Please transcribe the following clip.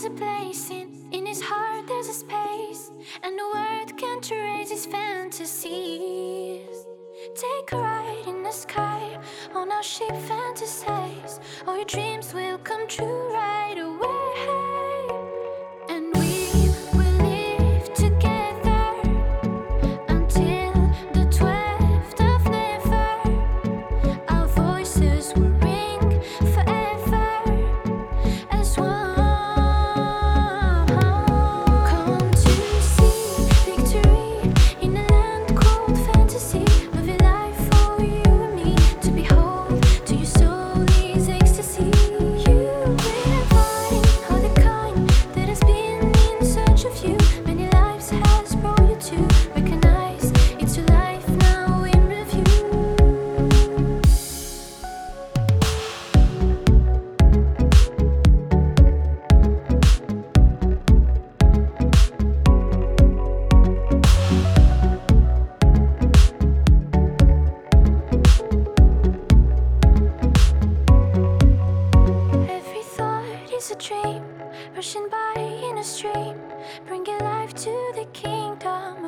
there's a place in, in his heart there's a space And the world can't erase his fantasies. Take a ride in the sky on our ship fantasize. All your dreams will come true right away. a dream, rushing by in a stream, bringing life to the kingdom.